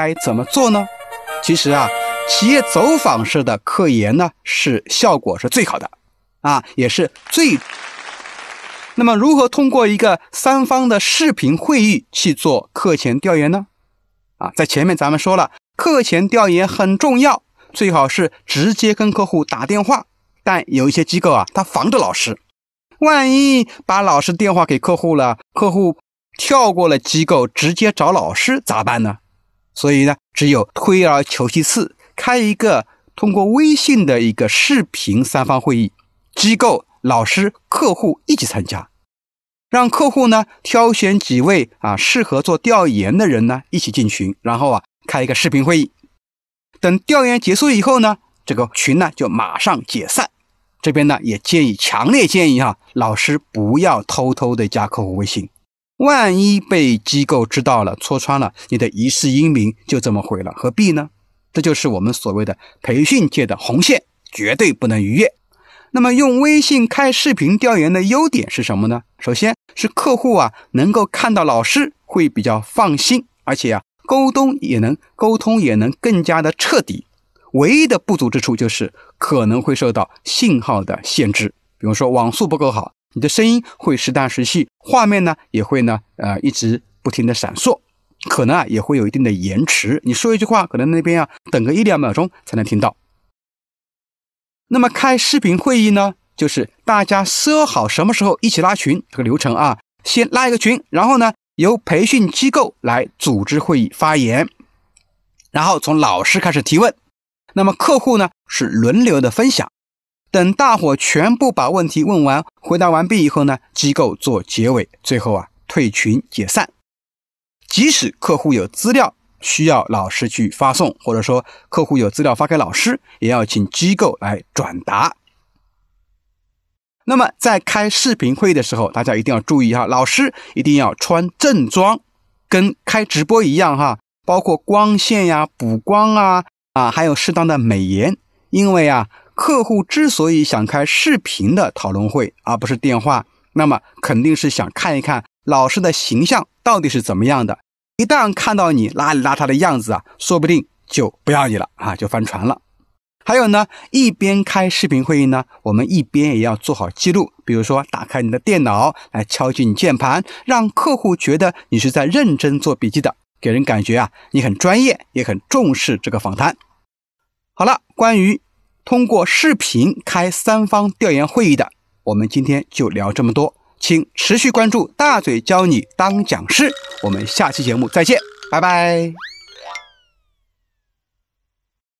该怎么做呢？其实啊，企业走访式的科研呢，是效果是最好的，啊，也是最。那么，如何通过一个三方的视频会议去做课前调研呢？啊，在前面咱们说了，课前调研很重要，最好是直接跟客户打电话。但有一些机构啊，他防着老师，万一把老师电话给客户了，客户跳过了机构，直接找老师咋办呢？所以呢，只有退而求其次，开一个通过微信的一个视频三方会议，机构、老师、客户一起参加，让客户呢挑选几位啊适合做调研的人呢一起进群，然后啊开一个视频会议。等调研结束以后呢，这个群呢就马上解散。这边呢也建议，强烈建议哈，老师不要偷偷的加客户微信。万一被机构知道了、戳穿了，你的一世英名就这么毁了，何必呢？这就是我们所谓的培训界的红线，绝对不能逾越。那么，用微信开视频调研的优点是什么呢？首先是客户啊能够看到老师，会比较放心，而且啊沟通也能沟通也能更加的彻底。唯一的不足之处就是可能会受到信号的限制，比如说网速不够好。你的声音会时大时细，画面呢也会呢，呃，一直不停的闪烁，可能啊也会有一定的延迟。你说一句话，可能那边啊等个一两秒钟才能听到。那么开视频会议呢，就是大家说好什么时候一起拉群这个流程啊，先拉一个群，然后呢由培训机构来组织会议发言，然后从老师开始提问，那么客户呢是轮流的分享。等大伙全部把问题问完、回答完毕以后呢，机构做结尾，最后啊退群解散。即使客户有资料需要老师去发送，或者说客户有资料发给老师，也要请机构来转达。那么在开视频会议的时候，大家一定要注意哈，老师一定要穿正装，跟开直播一样哈，包括光线呀、补光啊啊，还有适当的美颜，因为啊。客户之所以想开视频的讨论会，而不是电话，那么肯定是想看一看老师的形象到底是怎么样的。一旦看到你邋里邋遢的样子啊，说不定就不要你了啊，就翻船了。还有呢，一边开视频会议呢，我们一边也要做好记录，比如说打开你的电脑来敲击你键盘，让客户觉得你是在认真做笔记的，给人感觉啊你很专业，也很重视这个访谈。好了，关于。通过视频开三方调研会议的，我们今天就聊这么多，请持续关注大嘴教你当讲师，我们下期节目再见，拜拜。